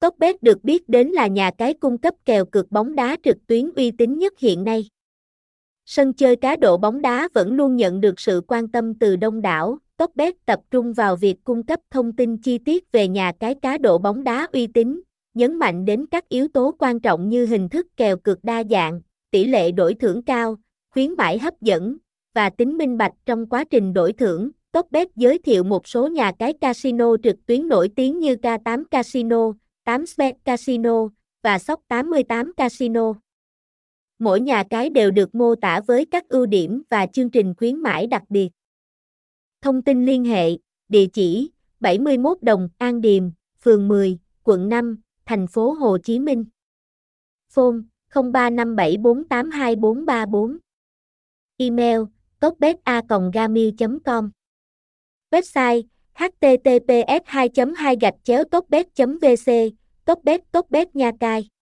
Topbet được biết đến là nhà cái cung cấp kèo cược bóng đá trực tuyến uy tín nhất hiện nay. Sân chơi cá độ bóng đá vẫn luôn nhận được sự quan tâm từ đông đảo. Topbet tập trung vào việc cung cấp thông tin chi tiết về nhà cái cá độ bóng đá uy tín, nhấn mạnh đến các yếu tố quan trọng như hình thức kèo cược đa dạng, tỷ lệ đổi thưởng cao, khuyến mãi hấp dẫn và tính minh bạch trong quá trình đổi thưởng. Topbet giới thiệu một số nhà cái casino trực tuyến nổi tiếng như K8 Casino, 8 Svet Casino và Sóc 88 Casino. Mỗi nhà cái đều được mô tả với các ưu điểm và chương trình khuyến mãi đặc biệt. Thông tin liên hệ, địa chỉ 71 Đồng An Điềm, phường 10, quận 5, thành phố Hồ Chí Minh. Phone 0357482434. Email topbeta.gmail.com Website https 2 2 gạch chéo topbet vc topbet topbet nha cai.